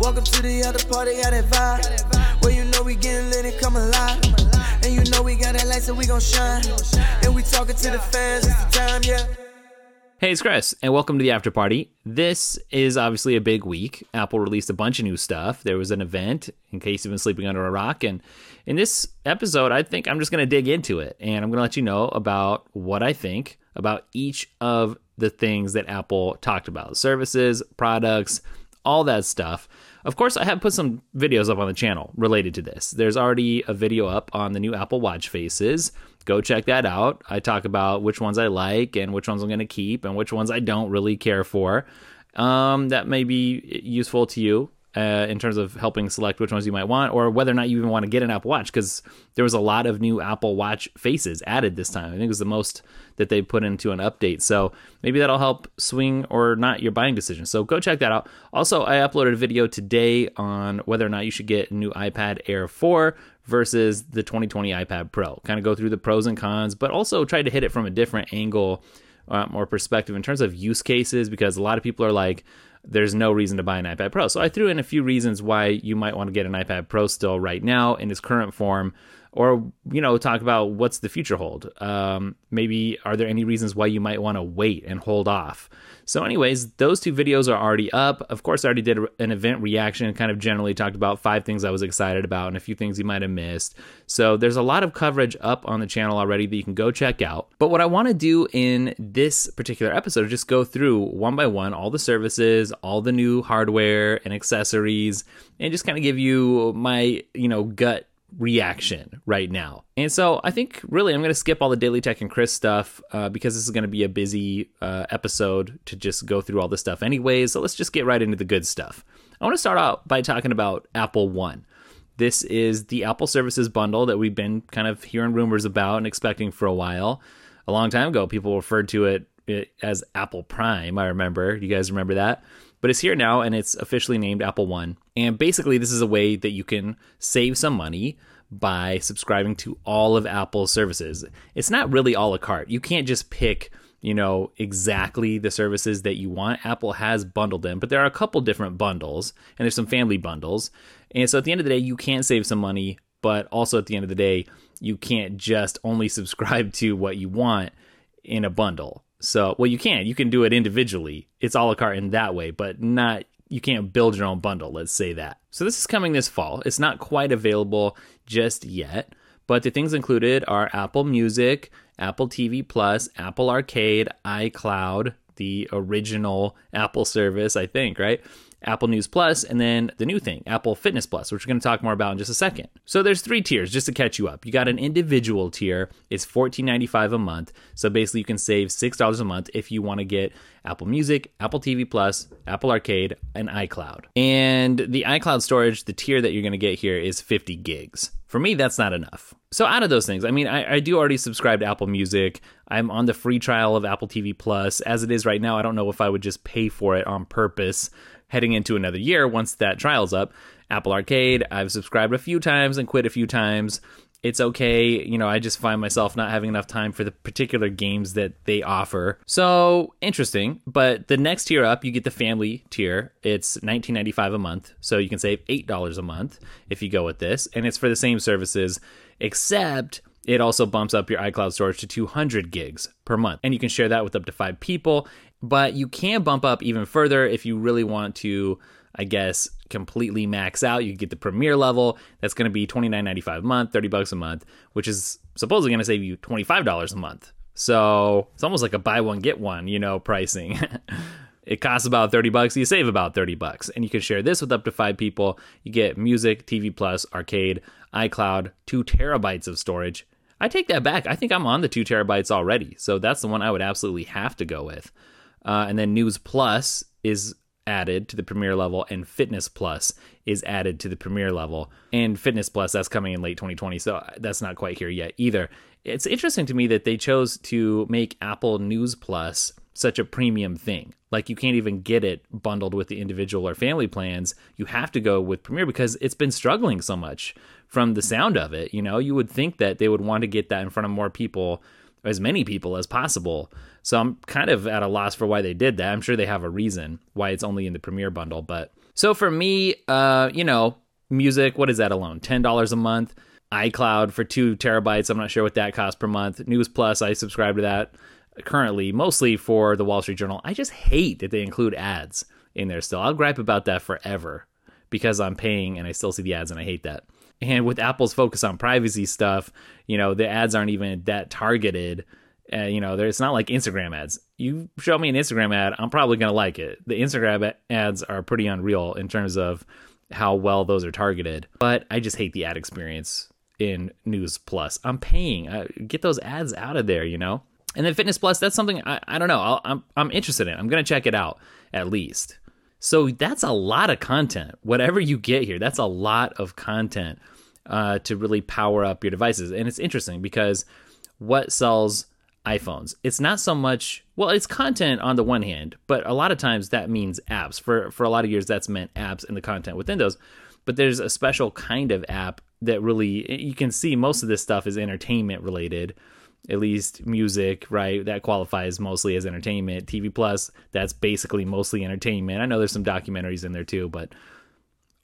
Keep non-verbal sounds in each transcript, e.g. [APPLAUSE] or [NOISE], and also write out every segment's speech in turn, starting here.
Welcome to the other party, got that vibe. Well, you know we getting lit and come alive. And you know we got that light, so we gon' shine. And we talking to the fans, it's the time, yeah. Hey, it's Chris, and welcome to the after party. This is obviously a big week. Apple released a bunch of new stuff. There was an event, in case you've been sleeping under a rock. And in this episode, I think I'm just going to dig into it, and I'm going to let you know about what I think about each of the things that Apple talked about services, products, all that stuff. Of course, I have put some videos up on the channel related to this. There's already a video up on the new Apple Watch faces go check that out. I talk about which ones I like and which ones I'm going to keep and which ones I don't really care for. Um, that may be useful to you uh, in terms of helping select which ones you might want, or whether or not you even want to get an Apple Watch, because there was a lot of new Apple Watch faces added this time. I think it was the most that they put into an update. So maybe that'll help swing or not your buying decision. So go check that out. Also, I uploaded a video today on whether or not you should get a new iPad Air 4 versus the 2020 iPad Pro. Kind of go through the pros and cons, but also try to hit it from a different angle um, or perspective in terms of use cases, because a lot of people are like, there's no reason to buy an iPad Pro. So I threw in a few reasons why you might want to get an iPad Pro still right now in its current form or you know talk about what's the future hold. Um, maybe are there any reasons why you might want to wait and hold off? So anyways those two videos are already up. Of course i already did an event reaction and kind of generally talked about five things i was excited about and a few things you might have missed. So there's a lot of coverage up on the channel already that you can go check out. But what i want to do in this particular episode is just go through one by one all the services all the new hardware and accessories and just kind of give you my you know gut reaction right now. And so I think really I'm going to skip all the Daily Tech and Chris stuff uh, because this is going to be a busy uh, episode to just go through all this stuff anyways. So let's just get right into the good stuff. I want to start out by talking about Apple One. This is the Apple Services bundle that we've been kind of hearing rumors about and expecting for a while. A long time ago, people referred to it as Apple Prime. I remember. You guys remember that? But it's here now and it's officially named Apple One. And basically, this is a way that you can save some money by subscribing to all of Apple's services. It's not really a la carte. You can't just pick, you know, exactly the services that you want. Apple has bundled them, but there are a couple different bundles and there's some family bundles. And so at the end of the day, you can save some money, but also at the end of the day, you can't just only [LAUGHS] subscribe to what you want in a bundle. So, well, you can. You can do it individually. It's a la carte in that way, but not. You can't build your own bundle. Let's say that. So this is coming this fall. It's not quite available just yet, but the things included are Apple Music, Apple TV Plus, Apple Arcade, iCloud, the original Apple service, I think, right? Apple News Plus, and then the new thing, Apple Fitness Plus, which we're going to talk more about in just a second. So there's three tiers just to catch you up. You got an individual tier, it's $14.95 a month. So basically you can save $6 a month if you want to get Apple Music, Apple TV Plus, Apple Arcade, and iCloud. And the iCloud storage, the tier that you're going to get here is 50 gigs. For me, that's not enough. So out of those things, I mean, I, I, do already subscribe to Apple Music. I'm on the free trial of Apple TV Plus. As it is right now, I don't know if I would just pay for it on purpose heading into another year once that trial's up. Apple Arcade, I've subscribed a few times and quit a few times. It's okay. You know, I just find myself not having enough time for the particular games that they offer. So interesting. But the next tier up, you get the family tier. It's $19.95 a month. So you can save $8 a month if you go with this. And it's for the same services, except it also bumps up your iCloud storage to 200 gigs per month. And you can share that with up to five people but you can bump up even further if you really want to I guess completely max out. You get the premier level. That's going to be twenty nine ninety five a month, thirty bucks a month, which is supposedly going to save you twenty five dollars a month. So it's almost like a buy one get one, you know, pricing. [LAUGHS] it costs about 30 bucks you save about 30 bucks and you can share this with up to five people you get music tv plus arcade icloud two terabytes of storage i take that back i think i'm on the two terabytes already so that's the one i would absolutely have to go with uh, and then News Plus is added to the premier level, and Fitness Plus is added to the premier level. And Fitness Plus, that's coming in late 2020, so that's not quite here yet either. It's interesting to me that they chose to make Apple News Plus such a premium thing. Like you can't even get it bundled with the individual or family plans. You have to go with Premier because it's been struggling so much from the sound of it. You know, you would think that they would want to get that in front of more people as many people as possible. So I'm kind of at a loss for why they did that. I'm sure they have a reason why it's only in the Premier bundle, but So for me, uh, you know, music, what is that alone? $10 a month. iCloud for two terabytes. I'm not sure what that costs per month. News Plus, I subscribe to that currently, mostly for the Wall Street Journal. I just hate that they include ads in there still. I'll gripe about that forever because I'm paying and I still see the ads and I hate that. And with Apple's focus on privacy stuff, you know, the ads aren't even that targeted. Uh, you know, it's not like Instagram ads. You show me an Instagram ad, I'm probably going to like it. The Instagram ads are pretty unreal in terms of how well those are targeted. But I just hate the ad experience in News Plus. I'm paying. Uh, get those ads out of there, you know? And then Fitness Plus, that's something I, I don't know. i am I'm, I'm interested in. I'm going to check it out at least. So that's a lot of content. Whatever you get here, that's a lot of content uh, to really power up your devices. And it's interesting because what sells iPhones? It's not so much well, it's content on the one hand, but a lot of times that means apps. For for a lot of years, that's meant apps and the content within those. But there's a special kind of app that really you can see most of this stuff is entertainment related at least music, right? That qualifies mostly as entertainment. TV Plus, that's basically mostly entertainment. I know there's some documentaries in there too, but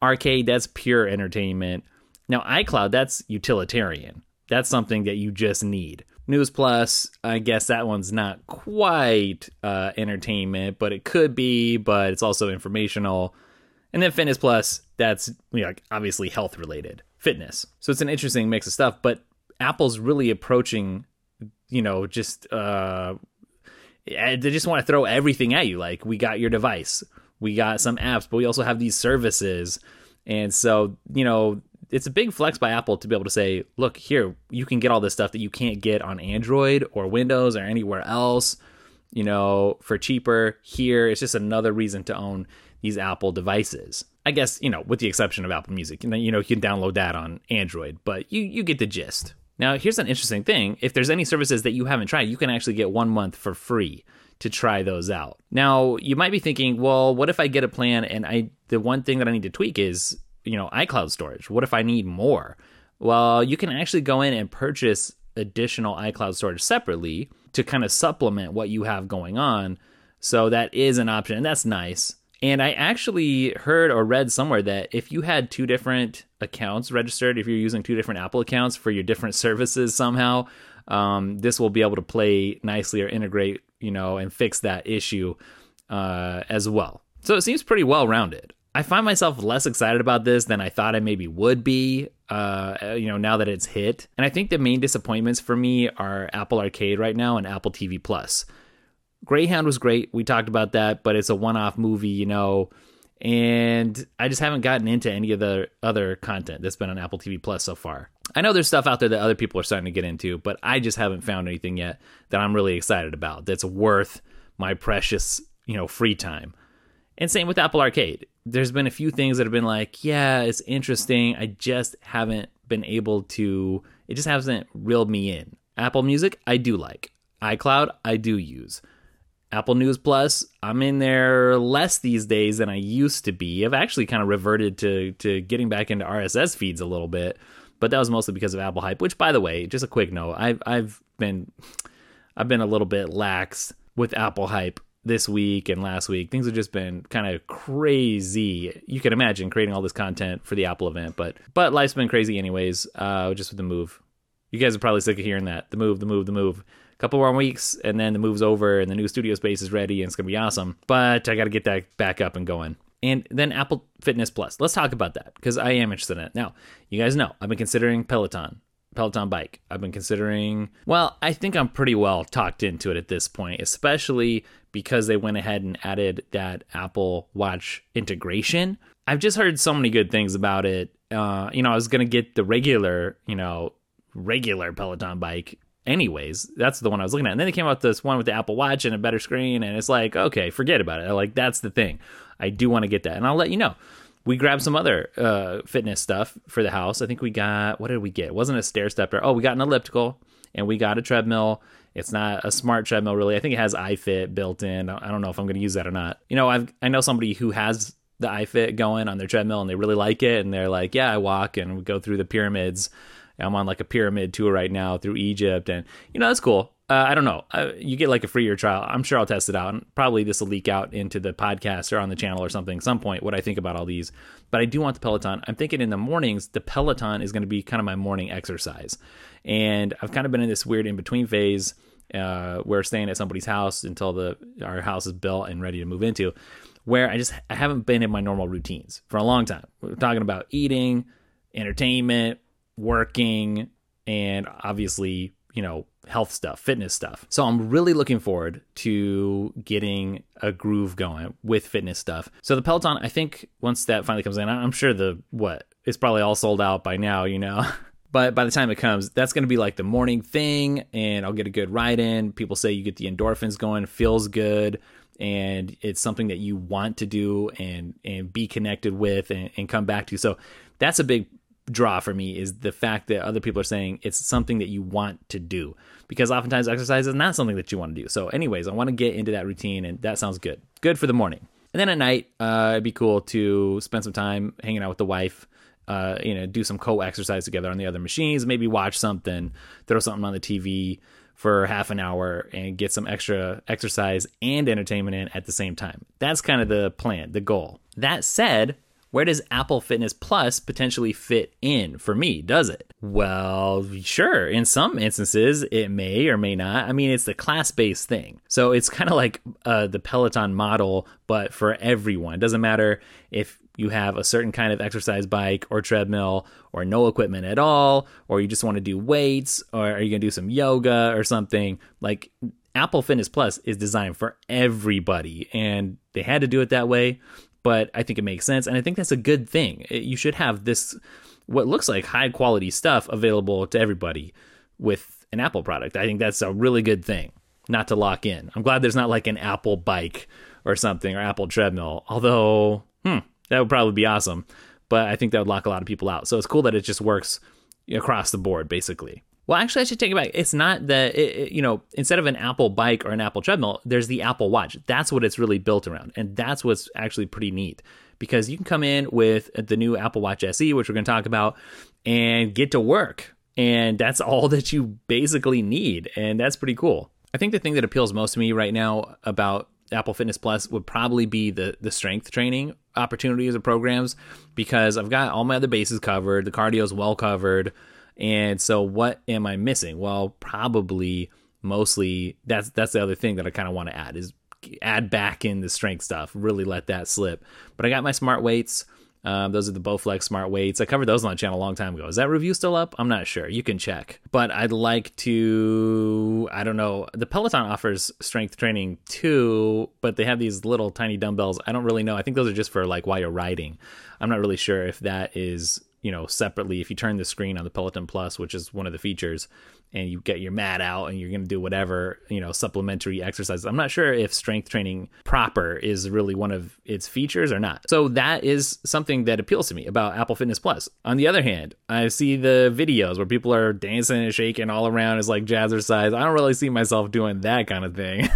arcade, that's pure entertainment. Now, iCloud, that's utilitarian. That's something that you just need. News Plus, I guess that one's not quite uh, entertainment, but it could be, but it's also informational. And then Fitness Plus, that's you know, obviously health related, fitness. So it's an interesting mix of stuff, but Apple's really approaching you know, just uh, they just want to throw everything at you. Like we got your device, we got some apps, but we also have these services, and so you know, it's a big flex by Apple to be able to say, look here, you can get all this stuff that you can't get on Android or Windows or anywhere else. You know, for cheaper here. It's just another reason to own these Apple devices. I guess you know, with the exception of Apple Music, and then you know you can download that on Android, but you you get the gist. Now, here's an interesting thing. If there's any services that you haven't tried, you can actually get one month for free to try those out. Now, you might be thinking, well, what if I get a plan and I the one thing that I need to tweak is, you know, iCloud storage. What if I need more? Well, you can actually go in and purchase additional iCloud storage separately to kind of supplement what you have going on. So that is an option, and that's nice. And I actually heard or read somewhere that if you had two different accounts registered, if you're using two different Apple accounts for your different services somehow, um, this will be able to play nicely or integrate, you know, and fix that issue uh, as well. So it seems pretty well rounded. I find myself less excited about this than I thought I maybe would be, uh, you know, now that it's hit. And I think the main disappointments for me are Apple Arcade right now and Apple TV Plus. Greyhound was great. We talked about that, but it's a one off movie, you know. And I just haven't gotten into any of the other content that's been on Apple TV Plus so far. I know there's stuff out there that other people are starting to get into, but I just haven't found anything yet that I'm really excited about that's worth my precious, you know, free time. And same with Apple Arcade. There's been a few things that have been like, yeah, it's interesting. I just haven't been able to, it just hasn't reeled me in. Apple Music, I do like. iCloud, I do use. Apple News Plus, I'm in there less these days than I used to be. I've actually kind of reverted to to getting back into RSS feeds a little bit, but that was mostly because of Apple hype. Which, by the way, just a quick note, I've I've been I've been a little bit lax with Apple hype this week and last week. Things have just been kind of crazy. You can imagine creating all this content for the Apple event, but but life's been crazy anyways. Uh, just with the move. You guys are probably sick of hearing that. The move, the move, the move A couple more weeks and then the move's over and the new studio space is ready and it's to be awesome. But I got to get that back up and going. And then Apple Fitness Plus. Let's talk about that because I am interested in it. Now, you guys know I've been considering Peloton, Peloton bike. I've been considering, well, I think I'm pretty well talked into it at this point, especially because they went ahead and added that Apple Watch integration. I've just heard so many good things about it. Uh, you know, I was going to get the regular, you know, regular Peloton bike anyways. That's the one I was looking at. And then they came out this one with the Apple Watch and a better screen, and it's like, okay, forget about it. Like that's the thing. I do want to get that, and I'll let you know. We grabbed some other uh, fitness stuff for the house. I think we got what did we get? It wasn't a stair stepper. Oh, we got an elliptical and we got a treadmill. It's not a smart treadmill really. I think it has iFit built in. I don't know if I'm going to use that or not. You know, I've I know somebody who has the iFit going on their treadmill and they really like it and they're like, yeah, I walk and we go through the pyramids I'm on like a pyramid tour right now through Egypt, and you know that's cool. Uh, I don't know. Uh, you get like a free year trial. I'm sure I'll test it out. And probably this will leak out into the podcast or on the channel or something. some point, what I think about all these. But I do want the Peloton. I'm thinking in the mornings, the Peloton is going to be kind of my morning exercise. And I've kind of been in this weird in between phase. Uh, we're staying at somebody's house until the our house is built and ready to move into, where I just I haven't been in my normal routines for a long time. We're talking about eating, entertainment, working, and obviously you know health stuff, fitness stuff. So I'm really looking forward to getting a groove going with fitness stuff. So the Peloton, I think once that finally comes in, I'm sure the what it's probably all sold out by now, you know. [LAUGHS] But by the time it comes, that's going to be like the morning thing, and I'll get a good ride in. People say you get the endorphins going, feels good, and it's something that you want to do and and be connected with and, and come back to. So that's a big draw for me is the fact that other people are saying it's something that you want to do because oftentimes exercise is not something that you want to do. So, anyways, I want to get into that routine, and that sounds good. Good for the morning. And then at night, uh, it'd be cool to spend some time hanging out with the wife. Uh, you know, do some co-exercise together on the other machines. Maybe watch something, throw something on the TV for half an hour, and get some extra exercise and entertainment in at the same time. That's kind of the plan, the goal. That said, where does Apple Fitness Plus potentially fit in for me? Does it? Well, sure. In some instances, it may or may not. I mean, it's the class based thing. So it's kind of like uh, the Peloton model, but for everyone. It doesn't matter if you have a certain kind of exercise bike or treadmill or no equipment at all, or you just want to do weights, or are you going to do some yoga or something. Like Apple Fitness Plus is designed for everybody, and they had to do it that way but I think it makes sense. And I think that's a good thing. You should have this, what looks like high quality stuff available to everybody with an Apple product. I think that's a really good thing not to lock in. I'm glad there's not like an Apple bike or something or Apple treadmill, although, hmm, that would probably be awesome. But I think that would lock a lot of people out. So it's cool that it just works across the board, basically. Well, actually, I should take it back. It's not that, it, it, you know, instead of an Apple bike or an Apple treadmill, there's the Apple Watch. That's what it's really built around. And that's what's actually pretty neat because you can come in with the new Apple Watch SE, which we're going to talk about, and get to work. And that's [LAUGHS] all that you basically need. And that's pretty cool. I think the thing that appeals most to me right now about Apple Fitness Plus would probably be the the strength training opportunities or programs because I've got all my other bases covered. The cardio is well covered. And so what am I missing? Well, probably mostly that's that's the other thing that I kind of want to add is add back in the strength stuff, really let that slip. But I got my smart weights. Um, those are the Bowflex smart weights. I covered those on the channel a long time ago. Is that review still up? I'm not sure. You can check. But I'd like to, I don't know. The Peloton offers strength training too, but they have these little tiny dumbbells. I don't really know. I think those are just for like while you're riding. I'm not really sure if that is you know separately if you turn the screen on the peloton plus which is one of the features and you get your mat out and you're going to do whatever you know supplementary exercises. I'm not sure if strength training proper is really one of its features or not. So that is something that appeals to me about apple fitness plus. On the other hand i see the videos where people are dancing and shaking all around. As like jazzercise i don't really see myself doing that kind of thing.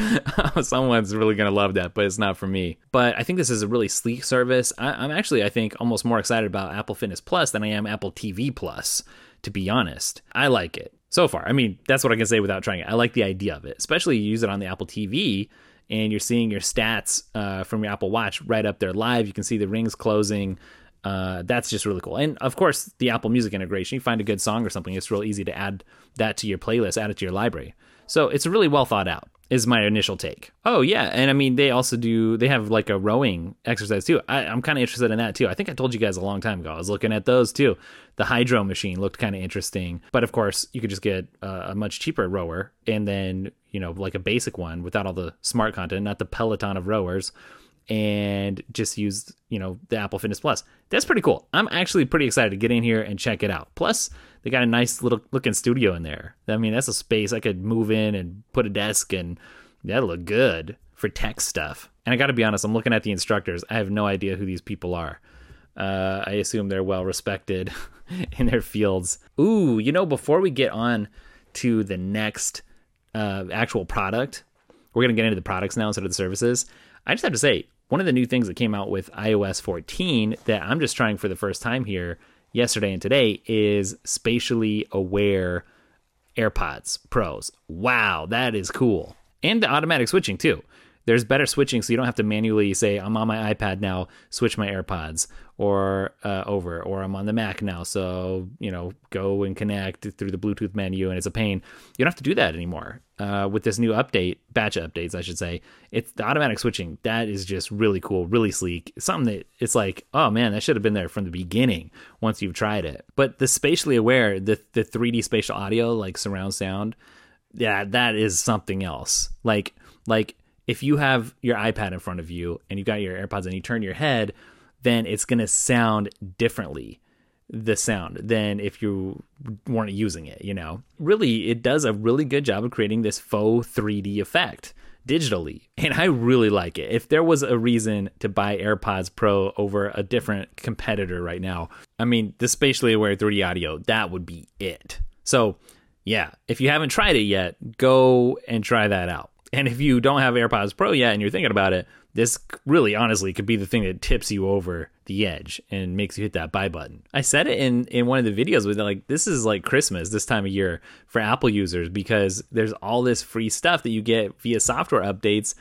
[LAUGHS] Someone's really going to love that but it's not for me. But i think this is a really sleek service. I, i'm actually i think almost more excited about apple fitness plus than i am apple tv plus to be honest. I like it so far. I mean, that's what I can say without trying it. I like the idea of it, especially you use it on the Apple TV and you're seeing your stats uh, from your Apple Watch right up there live. You can see the rings closing. Uh, that's just really cool. And of course, the Apple Music integration. You find a good song or something, it's real easy to add that to your playlist, add it to your library. So it's really well thought out is my initial take. Oh yeah, and I mean they also do they have like a rowing exercise too. I, am kind of interested in that too. I think I told you guys a long time ago. I was looking at those too. The Hydrow machine looked kind of interesting, but of course you could just get a much cheaper rower and then you know like a basic one without all the smart content, not the Peloton of rowers and just use you know the Apple Fitness Plus. That's pretty cool. I'm actually pretty excited to get in here and check it out. Plus, they got a nice little looking studio in there. I mean, that's a space I could move in and put a desk, and that'll look good for tech stuff. And I got to be honest, I'm looking at the instructors. I have no idea who these people are. Uh, I assume they're well respected [LAUGHS] in their fields. Ooh, you know, before we get on to the next uh, actual product, we're gonna get into the products now instead of the services. I just have to say, one of the new things that came out with iOS 14 that I'm just trying for the first time here yesterday and today is spatially aware AirPods Pros. Wow, that is cool. And the automatic switching too. There's better switching, so you don't have to manually say, I'm on my iPad now, switch my AirPods or uh, over, or I'm on the Mac now, so, you know, go and connect through the Bluetooth menu, and it's a pain. You don't have to do that anymore. Uh, with this new update, batch updates, I should say, it's the automatic switching. That is just really cool, really sleek. something that it's like, oh man, that should have been there from the beginning once you've tried it. But the spatially aware, the, the 3D spatial audio, like surround sound, yeah, that is something else. Like, like if you have your iPad in front of you and you've got your AirPods and you turn your head, then it's going to sound differently the sound than if you weren't using it, you know. Really, it does a really good job of creating this faux 3D effect digitally, and I really like it. If there was a reason to buy AirPods Pro over a different competitor right now, I mean, the spatially aware 3D audio, that would be it. So, yeah, if you haven't tried it yet, go and try that out. And if you don't have AirPods Pro yet and you're thinking about it, this really honestly could be the thing that tips you over the edge and makes you hit that buy button. I said it in in one of the videos with like this is like Christmas this time of year for Apple users because there's all this free stuff that you get via software updates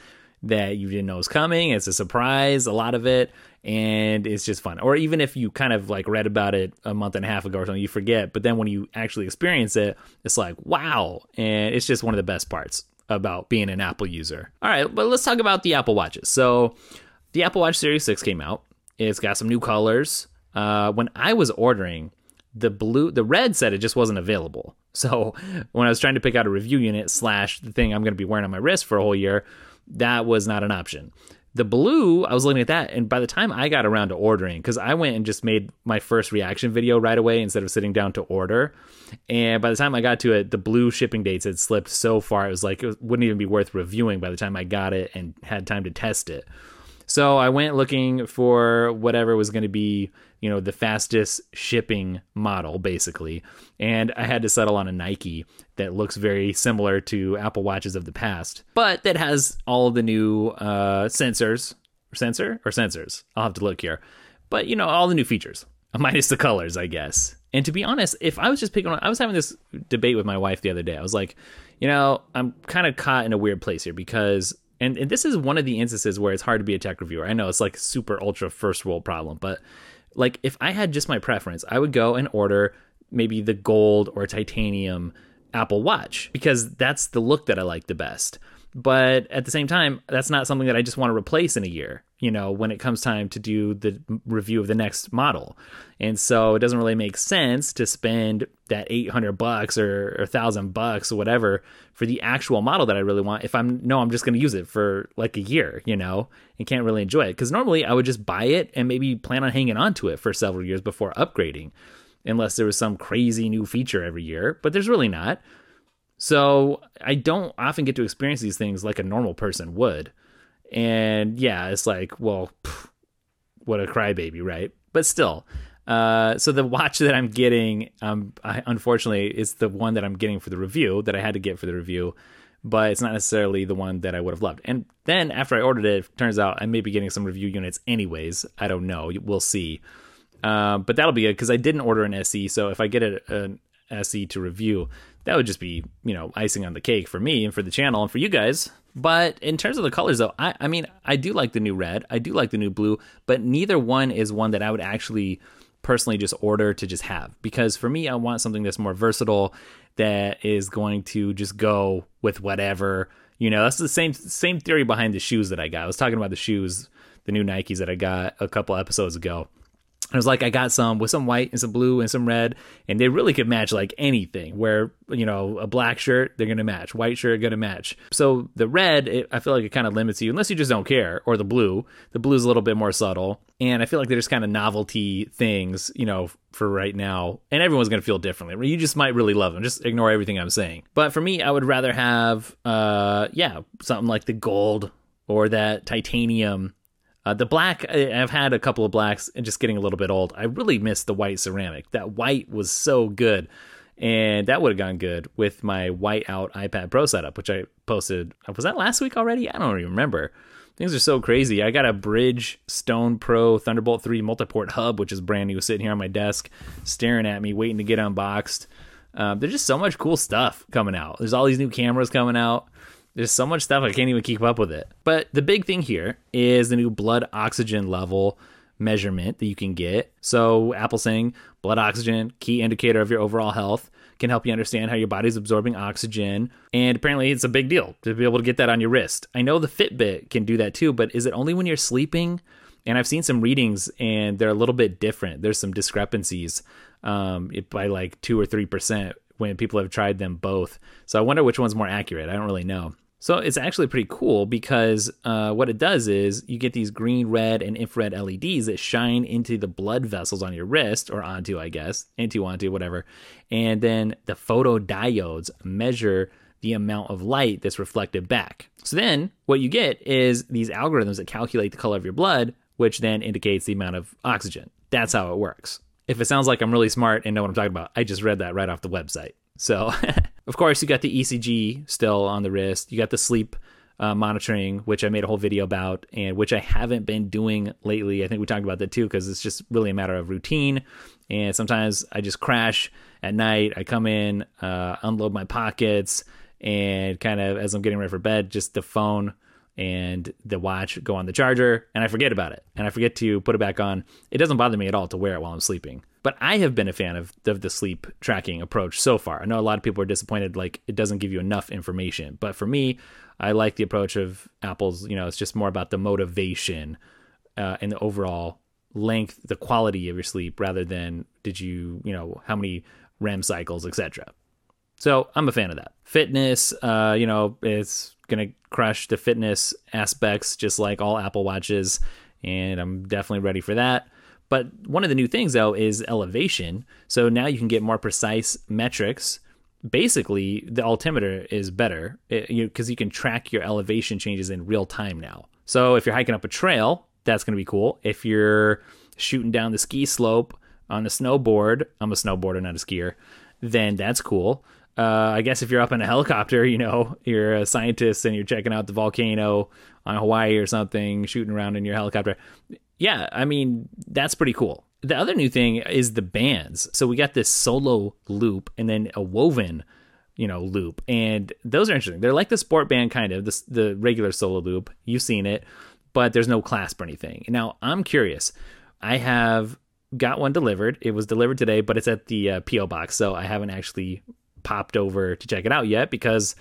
that you didn't know was coming. It's a surprise, a lot of it, and it's just fun. Or even if you kind of like read about it a month and a half ago or something, you forget. But then when you actually experience it, it's like wow, and it's just one of the best parts about being an Apple user. All right, but let's talk about the Apple Watches. So, the Apple Watch Series 6 came out. It's got some new colors. Uh, when I was ordering, the blue, the red said it just wasn't available. [LAUGHS] So, when I was trying to pick out a review unit slash the thing I'm going to be wearing on my wrist for a whole year, that was not an option. The blue, I was looking at that, and by the time I got around to ordering, because I went and just made my first reaction video right away instead of sitting down to order. And by the time I got to it, the blue shipping dates had slipped so far, it was like it wouldn't even be worth reviewing by the time I got it and had time to test it. So I went looking for whatever was going to be, you know, the fastest shipping model, basically. And I had to settle on a Nike that looks very similar to Apple Watches of the past, but that has all the new uh, sensors, sensor or sensors. I'll have to look here. But, you know, all the new features, [LAUGHS] minus the colors, I guess. And to be honest, if I was just picking on, I was having this debate with my wife the other day. I was like, you know, I'm kind of caught in a weird place here because and, and this is one of the instances where it's hard to be a tech reviewer. I know it's like super ultra first world problem, but like if I had just my preference, I would go and order maybe the gold or titanium Apple Watch because that's the look that I like the best. But at the same time, that's not something that I just want to replace in a year, you know, when it comes time to do the review of the next model. And so it doesn't really make sense to spend that 800 bucks or, or 1000 bucks or whatever for the actual model that I really want if I'm no I'm just going to use it for like a year, you know, and can't really enjoy it cuz normally I would just buy it and maybe plan on hanging on to it for several years before upgrading unless there was some crazy new feature every year, but there's really not. So I don't often get to experience these things like a normal person would. And yeah, it's like, well, pff, what a crybaby, right? But still, uh, so the watch that I'm getting, um, I, unfortunately, is the one that I'm getting for the review that I had to get for the review, but it's not necessarily the one that I would have loved. And then after I ordered it, it turns out I may be getting some review units anyways. I don't know. We'll see. Uh, but that'll be good because I didn't order an SE. So if I get an SE to review, that would just be you know icing on the cake for me and for the channel and for you guys but in terms of the colors though i, I mean i do like the new red. I do like the new blue but neither one is one that i would actually personally just order to just have. Because for me i want something that's more versatile that is going to just go with whatever you know? That's the same same theory behind the shoes that i got. I was talking about the shoes the new nikes that i got a couple episodes ago it was like I got some with some white and some blue and some red, and they really could match like anything. Where you know a black shirt, they're gonna match. White shirt, gonna match. So the red, it, I feel like it kind of limits you unless you just don't care. Or the blue, the blue is a little bit more subtle, and I feel like they're just kind of novelty things, you know, for right now. And everyone's gonna feel differently. You just might really love them. Just ignore everything I'm saying. But for me, I would rather have, uh, yeah, something like the gold or that titanium uh, the black, I've had a couple of blacks and just getting a little bit old. I really miss the white ceramic. That white was so good. And that would have gone good with my white out iPad Pro setup, which I posted. Was that last week already? I don't even remember. Things are so crazy. I got a Brydge Stone Pro Thunderbolt 3 multi-port hub, which is brand new, sitting here on my desk, staring at me, waiting to get unboxed. Um, there's just so much cool stuff coming out. There's all these new cameras coming out. There's so much stuff I can't even keep up with it. But the big thing here is the new blood oxygen level measurement that you can get. So Apple saying blood oxygen, key indicator of your overall health, can help you understand how your body's absorbing oxygen. And apparently it's a big deal to be able to get that on your wrist. I know the Fitbit can do that too, but is it only when you're sleeping? And I've seen some readings and they're a little bit different. There's some discrepancies um, by like two or three percent when people have tried them both. So I wonder which one's more accurate. I don't really know. So it's actually pretty cool because uh, what it does is you get these green, red, and infrared LEDs that shine into the blood vessels on your wrist or onto, I guess, into, onto, whatever. And then the photodiodes measure the amount of light that's reflected back. So then what you get is these algorithms that calculate the color of your blood, which then indicates the amount of oxygen. That's how it works. If it sounds like I'm really smart and know what I'm talking about, I just read that right off the website. So, [LAUGHS] of course, you got the ECG still on the wrist. You got the sleep uh, monitoring, which I made a whole video about, and which I haven't been doing lately. I think we talked about that too, because it's just really a matter of routine. And sometimes I just crash at night. I come in, uh, unload my pockets, and kind of as I'm getting ready for bed, just the phone and the watch go on the charger, and I forget about it, and I forget to put it back on. It doesn't bother me at all to wear it while I'm sleeping. But I have been a fan of, of the sleep tracking approach so far. I know a lot of people are disappointed, like it doesn't give you enough information. But for me, I like the approach of Apple's. You know, it's just more about the motivation uh, and the overall length, the quality of your sleep, rather than did you, you know, how many REM cycles, etc. So I'm a fan of that. Fitness, uh, you know, it's gonna crush the fitness aspects just like all Apple Watches, and I'm definitely ready for that. But one of the new things, though, is elevation. So now you can get more precise metrics. Basically, the altimeter is better because you, you can track your elevation changes in real time now. So if you're hiking up a trail, that's going to be cool. If you're shooting down the ski slope on a snowboard, I'm a snowboarder, not a skier, then that's cool. Uh, I guess if you're up in a helicopter, you know, [LAUGHS] you're a scientist and you're checking out the volcano on Hawaii or something, shooting around in your helicopter yeah, I mean, that's pretty cool. The other new thing is the bands. So we got this solo loop and then a woven, you know, loop. And those are interesting. They're like the sport band kind of, the, the regular solo loop. You've seen it, but there's no clasp or anything. Now, I'm curious. I have got one delivered. It was delivered today, but it's at the uh, PO box, so I haven't actually popped over to check it out yet because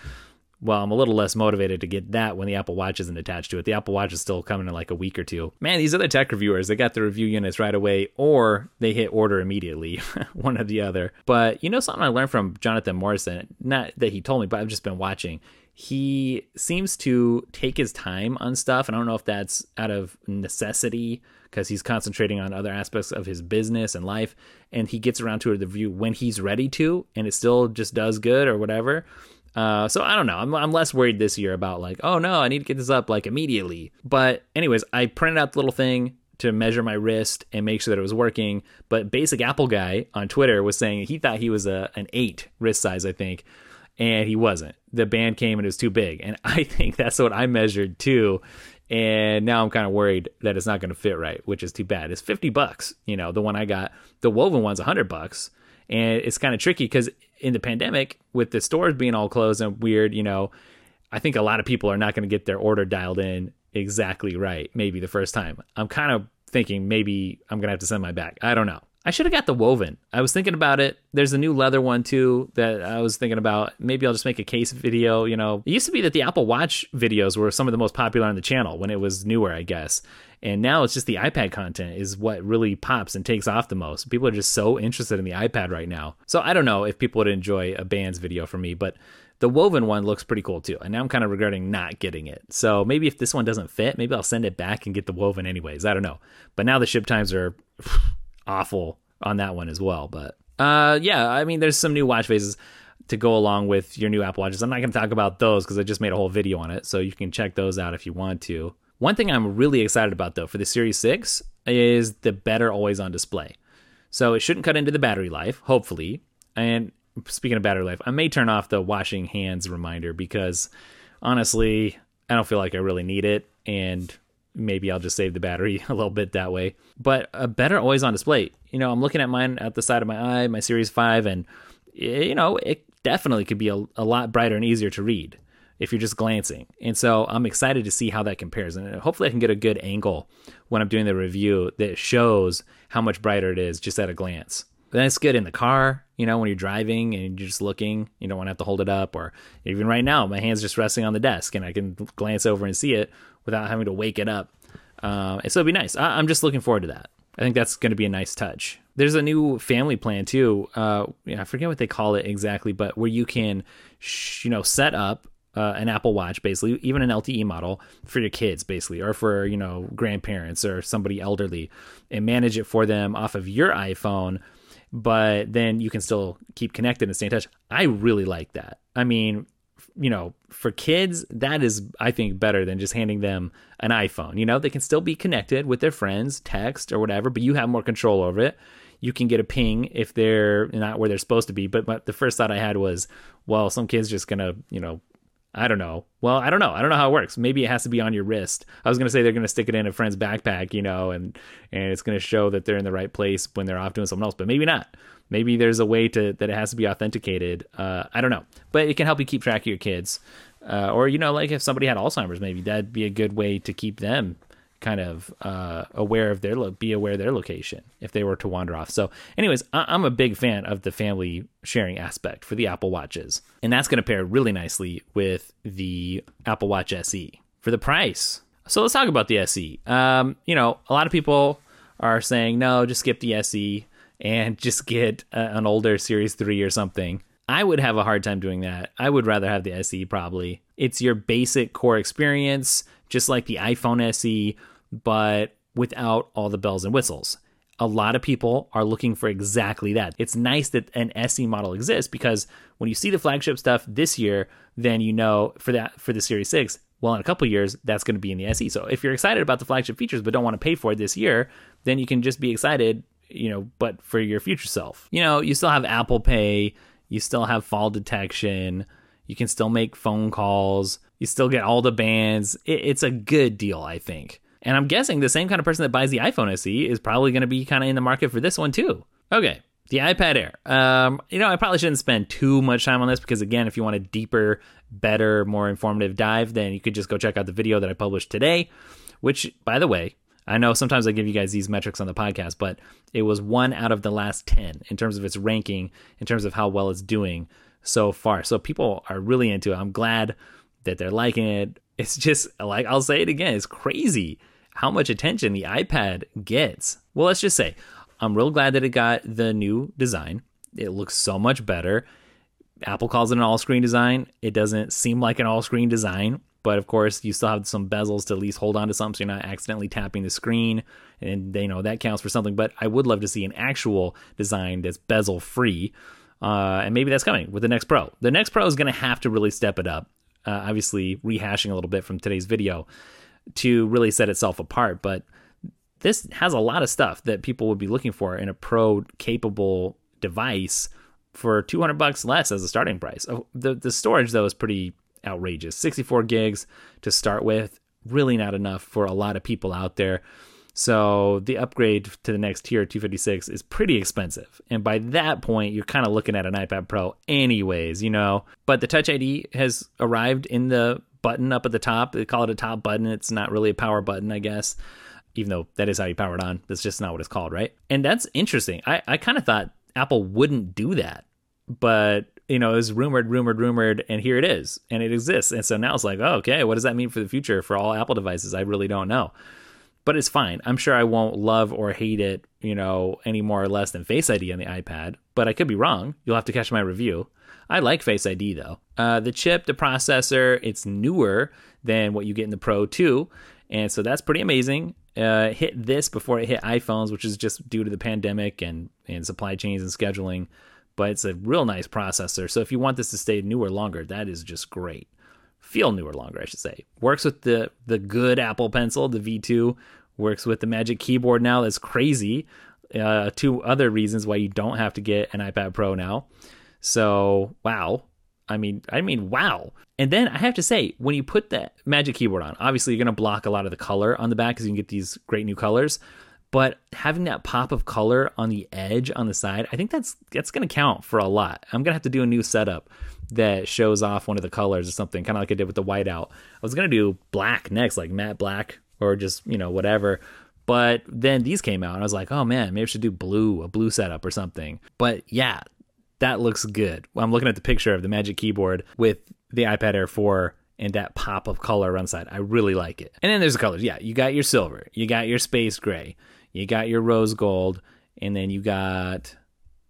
well, I'm a little less motivated to get that when the Apple Watch isn't attached to it. The Apple Watch is still coming in like a week or two. Man, these other tech reviewers, they got the review units right away or they hit order immediately, [LAUGHS] one or the other. But you know something I learned from Jonathan Morrison, not that he told me, but I've just been watching. He seems to take his time on stuff, and I don't know if that's out of necessity because he's concentrating on other aspects of his business and life, and he gets around to the review when he's ready to, and it still just does good or whatever uh, so I don't know. I'm, I'm less worried this year about like, oh no, I need to get this up like immediately. But anyways, I printed out the little thing to measure my wrist and make sure that it was working. But basic Apple guy on Twitter was saying he thought he was a an eight wrist size, I think, and he wasn't. The band came and it was too big, and [LAUGHS] I think that's what I measured too. And now I'm kind of worried that it's not going to fit right, which is too bad. It's 50 bucks, you know, the one I got. The woven one's 100 bucks, and it's kind of tricky because in the pandemic, with the stores being all closed and weird, you know, I think a lot of people are not going to get their order dialed in exactly right, maybe the first time. I'm kind of thinking maybe I'm going to have to send my back. I don't know. I should have got the woven. I was thinking about it. There's a new leather one too that I was thinking about. Maybe I'll just make a case video. You know, it used to be that the Apple Watch videos were some of the most popular on the channel when it was newer, I guess. And now it's just the iPad content is what really pops and takes off the most. People are just so interested in the iPad right now. So I don't know if people would enjoy a bands video from me, but the woven one looks pretty cool too. And now I'm kind of regretting not getting it. So maybe if this one doesn't fit, maybe I'll send it back and get the woven anyways. I don't know. But now the ship times are [LAUGHS] awful on that one as well. But uh, yeah, I mean, there's some new watch faces to go along with your new Apple Watches. I'm not going to talk about those because I just made a whole video on it. So you can check those out if you want to. One thing I'm really excited about though for the Series 6 is the better always on display. So it shouldn't cut into the battery life, hopefully. And speaking of battery life, I may turn off the washing hands reminder because honestly, I don't feel like I really need it. And maybe I'll just save the battery [LAUGHS] a little bit that way. But a better always on display. You know, I'm looking at mine at the side of my eye, my Series 5, and eh, you know, it definitely could be a, a lot brighter and easier to read if you're just glancing. And so I'm excited to see how that compares. And uh, hopefully I can get a good angle when I'm doing the review that shows how much brighter it is just at a glance. Then it's good in the car, you know, when you're driving and you're just looking, you don't want to have to hold it up. Or even right now, my hand's just resting on the desk and I can glance over and see it without having to wake it up. Uh, so it'd be nice. I- I'm just looking forward to that. I think that's going to be a nice touch. There's a new family plan too. Uh, I forget what they call it exactly, but where you can, sh- you know, set up uh, an Apple Watch, basically, even an LTE model for your kids, basically, or for you know grandparents or somebody elderly, and manage it for them off of your iPhone. But then you can still keep connected and stay in touch. I really like that. I mean, you know, for kids, that is, I think, better than just handing them an iPhone. You know, they can still be connected with their friends, text or whatever, but you have more control over it. You can get a ping if they're not where they're supposed to be. But the first thought I had was, well, some kid's just gonna, you know, I don't know. Well, I don't know. I don't know how it works. Maybe it has to be on your wrist. I was gonna say they're gonna stick it in a friend's backpack, you know, and and it's gonna show that they're in the right place when they're off doing something else. But maybe not. Maybe there's a way to that it has to be authenticated. Uh, I don't know, but it can help you keep track of your kids. Uh, or you know, like if somebody had Alzheimer's, maybe that'd be a good way to keep them kind of uh, aware of their lo- be aware of their location if they were to wander off. So, anyways, I- I'm a big fan of the family sharing aspect for the Apple Watches, and that's going to pair really nicely with the Apple Watch SE for the price. So let's talk about the SE. Um, you know, a lot of people are saying no, just skip the SE and [LAUGHS] just get uh, an older Series Three or something. I would have a hard time doing that. I would rather have the SE probably. It's your basic core experience, just like the iPhone SE, but without all the bells and whistles. A lot of people are looking for exactly that. It's nice that an SE model exists because when you see the flagship stuff this year, then you know for that for the Series 6, well in a couple years that's going to be in the SE. So if you're excited about the flagship features but don't want to pay for it this year, then you can just be excited, you know, but for your future self. You know, you still have Apple Pay, you still have fall detection, you can still make phone calls, you still get all the bands. It, it's a good deal, I think. And I'm guessing the same kind of person that buys the iPhone SE is probably going to be kind of in the market for this one too. Okay, the iPad Air. Um, you know, I probably shouldn't spend too much time on this because, again, if you want a deeper, better, more informative dive, then you could just go check out the video that I published today. Which, by the way, I know sometimes I give you guys these metrics on the podcast, but it was one out of the last 10 in terms of its ranking, in terms of how well it's doing so far. So people are really into it. I'm glad that they're liking it. It's just like I'll say it again, it's crazy how much attention the iPad gets. Well, let's just say I'm real glad that it got the new design. It looks so much better. Apple calls it an all screen design. It doesn't seem like an all screen design, but of course, you still have some bezels to at least hold on to something so you're not accidentally tapping the screen. And you know, that counts for something. But I would love to see an actual design that's bezel free. Uh, and maybe that's coming with the next Pro. The next Pro is going to have to really step it up. Uh, obviously, rehashing a little bit from today's video to really set itself apart. But this has a lot of stuff that people would be looking for in a pro capable device for 200 bucks less as a starting price. Oh, The the storage though is pretty outrageous. 64 gigs to start with, really not enough for a lot of people out there. So the upgrade to the next tier 256 is pretty expensive. And by that point, you're kind of looking at an iPad Pro anyways, you know. But the Touch ID has arrived in the button up at the top. They call it a top button. It's not really a power button, I guess. Even though that is how you power it on. That's just not what it's called, right? And that's interesting. I, I kind of thought Apple wouldn't do that. But you know, it was rumored, rumored, rumored, and here it is, and it exists. And so now it's like, oh, okay, what does that mean for the future for all Apple devices? I really don't know, but it's fine. I'm sure I won't love or hate it, you know, any more or less than Face ID on the iPad, but I could be wrong. You'll have to catch my review. I like Face ID though. Uh, the chip, the processor, it's newer than what you get in the Pro 2, and so that's pretty amazing. Uh, hit this before it hit iPhones, which is just due to the pandemic and and supply chains and scheduling but it's a real nice processor. So if you want this to stay newer longer, that is just great. Feel newer longer, I should say. Works with the the good Apple Pencil, the V2. Works with the Magic Keyboard now. That's crazy. Uh, two other reasons why you don't have to get an iPad Pro now. So wow, I mean, I mean, wow. And then I have to say, when you put that Magic Keyboard on, obviously you're going to block a lot of the color on the back because you can get these great new colors. but having that pop of color on the edge on the side, I think that's that's going to count for a lot. I'm going to have to do a new setup that shows off one of the colors or something, kind of like I did with the whiteout. I was going to do black next, like matte black or just, you know, whatever. But then these came out and I was like, oh man, maybe I should do blue, a blue setup or something. But yeah, that looks good. I'm looking at the picture of the Magic Keyboard with the iPad Air 4 and that pop of color around the side. I really like it. And then there's the colors. Yeah, you got your silver, you got your space gray, you got your rose gold, and then you got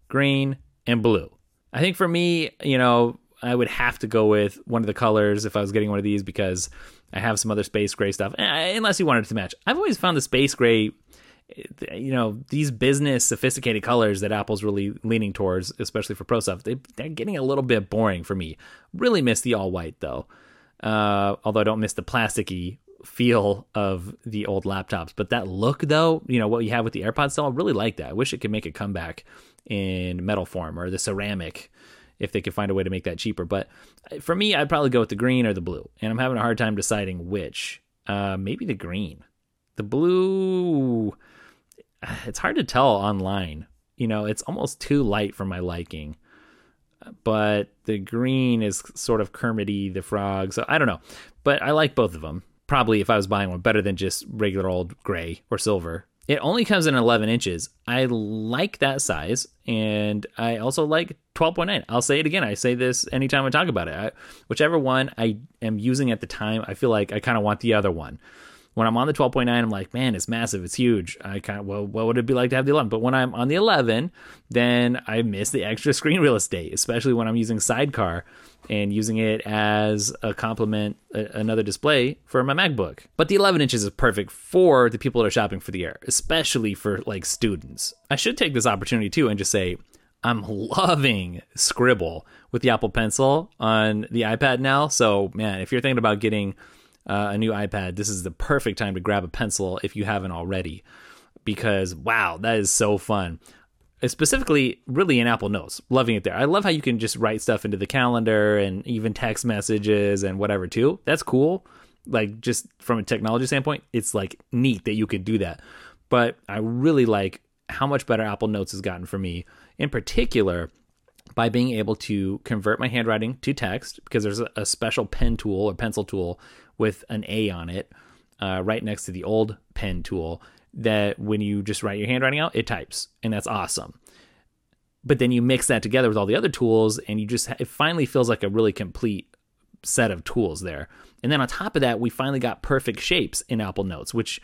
green and blue. I think for me, you know, I would have to go with one of the colors if I was getting one of these because I have some other space gray stuff. Eh, unless you wanted to match, I've always found the space gray, eh, you know, these business sophisticated colors that Apple's really leaning towards, especially for pro stuff. They, are getting a little bit boring for me. Really miss the all white though. Uh, although I don't miss the plasticky feel of the old laptops. But that look, though, you know, what you have with the AirPods still, I really like that. I wish it could make a comeback in metal form or the ceramic if they could find a way to make that cheaper. But uh, for me, I'd probably go with the green or the blue. And I'm having a hard time deciding which. Uh, maybe the green. The blue, it's hard to tell online. You know, it's almost too light for my liking. But the green is sort of Kermity the frog. So I don't know. But I like both of them. Probably if I was buying one, better than just regular old gray or silver. It only comes in 11 inches. I like that size, and I also like 12.9. I'll say it again. I say this anytime I talk about it. I, whichever one I am using at the time, I feel like I kind of want the other one. When I'm on the 12.9, I'm like, man, it's massive, it's huge. I kind of, well, what would it be like to have the 11? But when I'm on the 11, then I miss the extra [LAUGHS] screen real estate, especially when I'm using Sidecar and using it as a complement, another display for my MacBook. But the 11 inches is perfect for the people that are shopping for the Air, especially for like students. I should take this opportunity too and just say, I'm loving Scribble with the Apple Pencil on the iPad now. So, man, if you're thinking about getting uh, a new iPad, this is the perfect time to grab a pencil if you haven't already. Because wow, that is so fun. Specifically, really in Apple Notes, loving it there. I love how you can just write stuff into the calendar and even text messages and whatever too. That's cool. Like just from a technology standpoint, it's like neat that you could do that. But I really like how much better Apple Notes has gotten for me. In particular, by being able to convert my handwriting to text because there's a special pen tool or pencil tool with an A on it uh, right next to the old pen tool that when you just write your handwriting out, it types, and that's awesome. But then you mix that together with all the other tools, and you just it finally feels like a really complete set of tools there. And then on top of that, we finally got perfect shapes in Apple Notes, which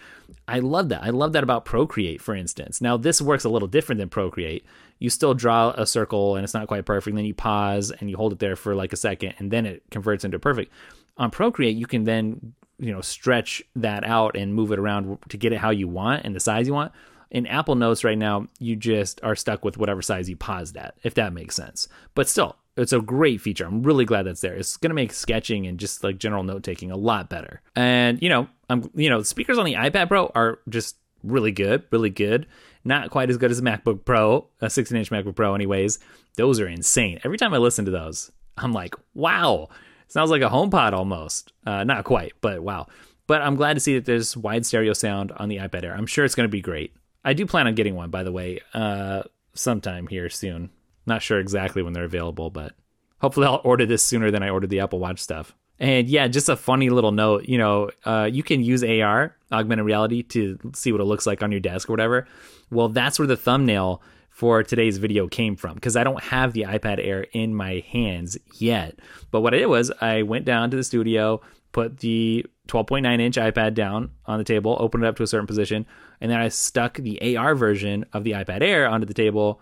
I love that. I love that about Procreate, for instance. Now, this works a little different than Procreate. You still draw a circle and it's not quite perfect. Then you pause and you hold it there for like a second and then it converts into perfect. On Procreate, you can then, you know, stretch that out and move it around to get it how you want and the size you want. In Apple Notes right now, you just are stuck with whatever size you paused at, if that makes sense. But still, it's a great feature. I'm really glad that's there. It's going to make sketching and just like general note taking a lot better. And you know, I'm you know, the speakers on the iPad Pro are just really good, really good. Not quite as good as a MacBook Pro, a 16 inch MacBook Pro, anyways. Those are insane. Every time I listen to those, I'm like, wow, sounds like a HomePod almost. Uh, not quite, but wow. But I'm glad to see that there's wide stereo sound on the iPad Air. I'm sure it's going to be great. I do plan on getting one, by the way, uh, sometime here soon. Not sure exactly when they're available, but hopefully I'll order this sooner than I ordered the Apple Watch stuff. And yeah, just a funny little note. You know, uh, you can use AR, augmented reality, to see what it looks like on your desk or whatever. Well, that's where the thumbnail for today's video came from because I don't have the iPad Air in my hands yet. But what I did was I went down to the studio, put the 12.9 inch iPad down on the table, opened it up to a certain position, and then I stuck the AR version of the iPad Air onto the table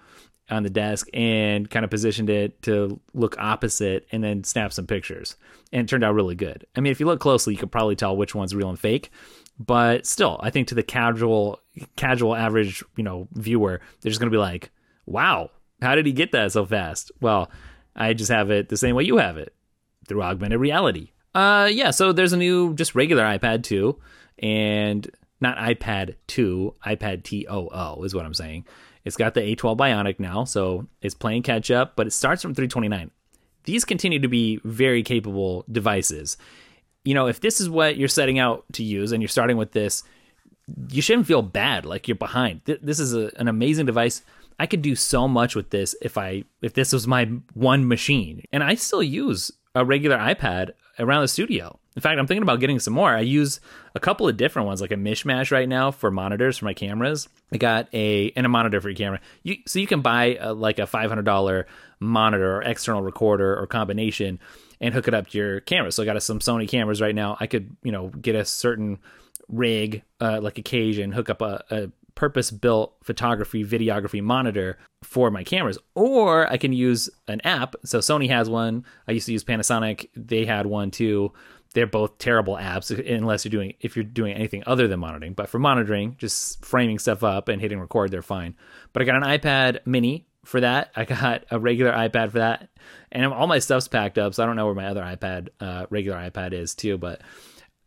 on the desk and kind of positioned it to look opposite and then snap some pictures. And it turned out really good. I mean, if you look closely, you could probably tell which one's real and fake but still i think to the casual casual average you know viewer they're just going to be like wow how did he get that so fast? Well i just have it the same way you have it through augmented reality. Uh yeah so there's a new just regular ipad 2 and not ipad 2 ipad too is what i'm saying. It's got the a12 bionic now so it's playing catch up but it starts from 329 these continue to be very capable devices you know, if this is what you're setting out to use and you're starting with this, you shouldn't feel bad like you're behind. This is a, an amazing device. I could do so much with this if I if this was my one machine. And I still use a regular iPad around the studio. In fact, I'm thinking about getting some more. I use a couple of different ones, like a mishmash right now for monitors for my cameras. I got a and a monitor for your camera. You, so you can buy a, like a $500 monitor or external recorder or combination and hook it up to your camera. So I got some Sony cameras right now. I could you know get a certain rig uh, like occasion, hook up a, a purpose built photography, videography monitor for my cameras. Or I can use an app. So Sony has one. I used to use Panasonic. They had one too. They're both terrible apps unless you're doing if you're doing anything other than monitoring. But for monitoring, just framing stuff up and hitting record, they're fine. But I got an iPad mini for that. I got a regular iPad for that. And all my stuff's packed up, so I don't know where my other iPad, uh, regular iPad is too, but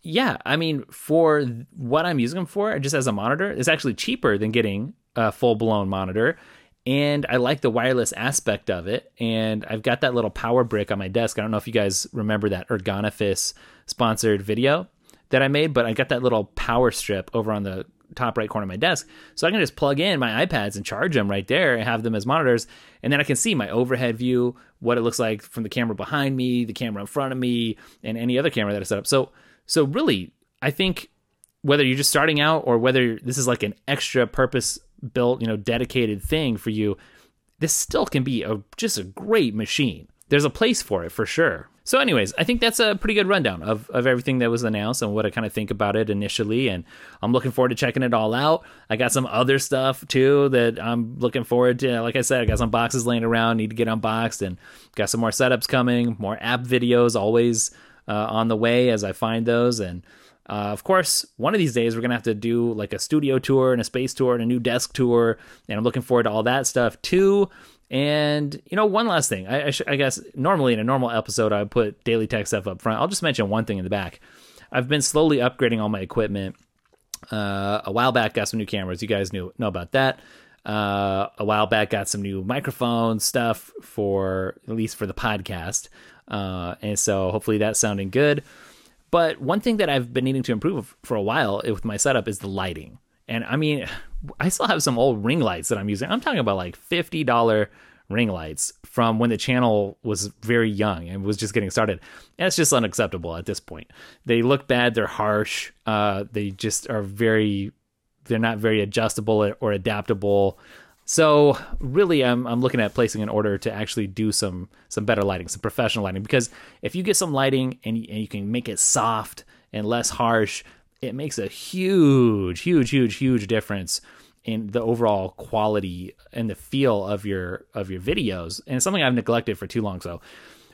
yeah, I mean, for what I'm using them for, just as a monitor, it's actually cheaper than getting a full blown monitor. And I like the wireless aspect of it. And I've got that little power brick on my desk. I don't know if you guys remember that Ergonofis sponsored video that I made, but I got that little power strip over on the top right corner of my desk. So I can just plug in my iPads and charge them right there and have them as monitors. And then I can see my overhead view, what it looks like from the camera behind me, the camera in front of me, and any other camera that I set up. So so really, I think whether you're just starting out or whether this is like an extra purpose built, you know, dedicated thing for you, this still can be a just a great machine. There's a place for it for sure. So, anyways, I think that's a pretty good rundown of, of everything that was announced and what I kind of think about it initially. And I'm looking forward to checking it all out. I got some other stuff too that I'm looking forward to. Like I said, I got some boxes laying around, need to get unboxed, and got some more setups coming, more app videos always uh, on the way as I find those. And uh, of course, one of these days we're gonna have to do like a studio tour and a space tour and a new desk tour, and I'm looking forward to all that stuff too. And you know, one last thing, I, I, sh- I guess normally in a normal episode I would put daily tech stuff up front. I'll just mention one thing in the back. I've been slowly upgrading all my equipment. Uh, a while back, got some new cameras. You guys knew know about that. Uh, a while back, got some new microphone stuff for at least for the podcast. Uh, and so hopefully that's sounding good. But one thing that I've been needing to improve for a while with my setup is the lighting. And I mean, I still have some old ring lights that I'm using. I'm talking about like $50 ring lights from when the channel was very young and was just getting started. That's just unacceptable at this point. They look bad, they're harsh, uh, they just are very, they're not very adjustable or adaptable. So really, I'm I'm looking at placing an order to actually do some some better lighting, some professional lighting. Because if you get some lighting and and you can make it soft and less harsh, it makes a huge, huge, huge, huge difference in the overall quality and the feel of your of your videos. And it's something I've neglected for too long. So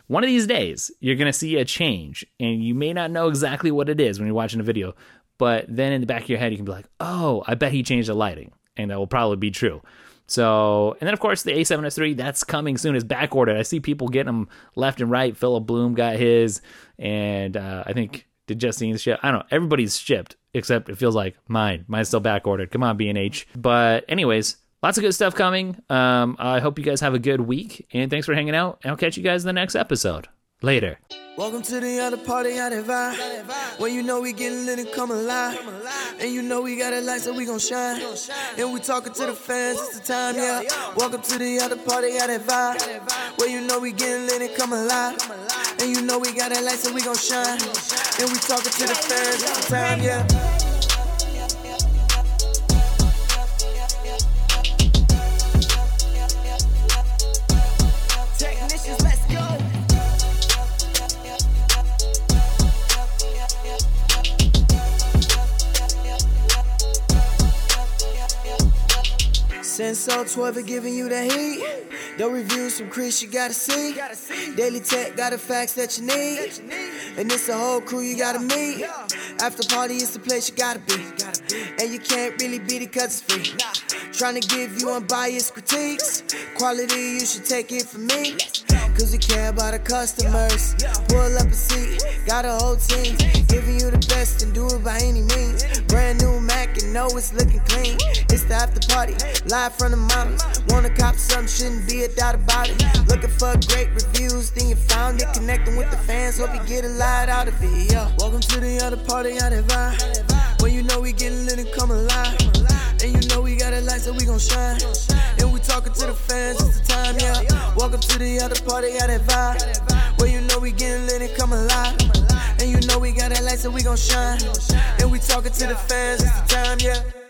one of these days, you're gonna see a change, and you may not know exactly what it is when you're watching a video. But then in the back of your head, you can be like, "Oh, I bet he changed the lighting," and that will probably be true. So, and then of course the A7S3 that's coming soon is back ordered. I see people getting them left and right. Philip Bloom got his, and uh, I think did Justine's ship. I don't know. Everybody's shipped except it feels like mine. Mine's still back ordered. Come on, B and H. But anyways, lots of good stuff coming. Um, I hope you guys have a good week, and thanks for hanging out. I'll catch you guys in the next episode. Later. Welcome to the other party, out of vibe. When you know we getting lit and come alive. And you know we got a light, so we gon' shine. And we talking to the fans, it's the time, yeah. Welcome to the other party, out of vibe. When you know we getting lit and come alive. And you know we got a light, so we gon' shine. And we talking to the fans, it's the time, yeah. Senso 12 are giving you the heat. The reviews from Chris, you gotta see. Daily Tech got the facts that you need. And it's a whole crew you gotta meet. After party, it's the place you gotta be. And you can't really beat it cause it's free. Trying to give you unbiased critiques. Quality, you should take it from me. Cause we care about the customers. Pull up a seat, got a whole team. Giving you the best and do it by any means. Brand new Mac and know it's looking clean. It's the after party, live from the mommies. Wanna cop something, shouldn't be a doubt about it. Looking for great reviews, then you found it. Connecting with the fans, hope you get a lot out of it. Yo. Welcome to the other party, out of vibe. Where you know we getting lit and come alive. And you know we got a light, so we gon' shine. And we talking to the fans, it's the time, yeah. Welcome to the other party, out of vibe. Where you know we getting lit and come alive. And you know we got that light, so we gon' shine. And we talking to the fans, it's the time, yeah.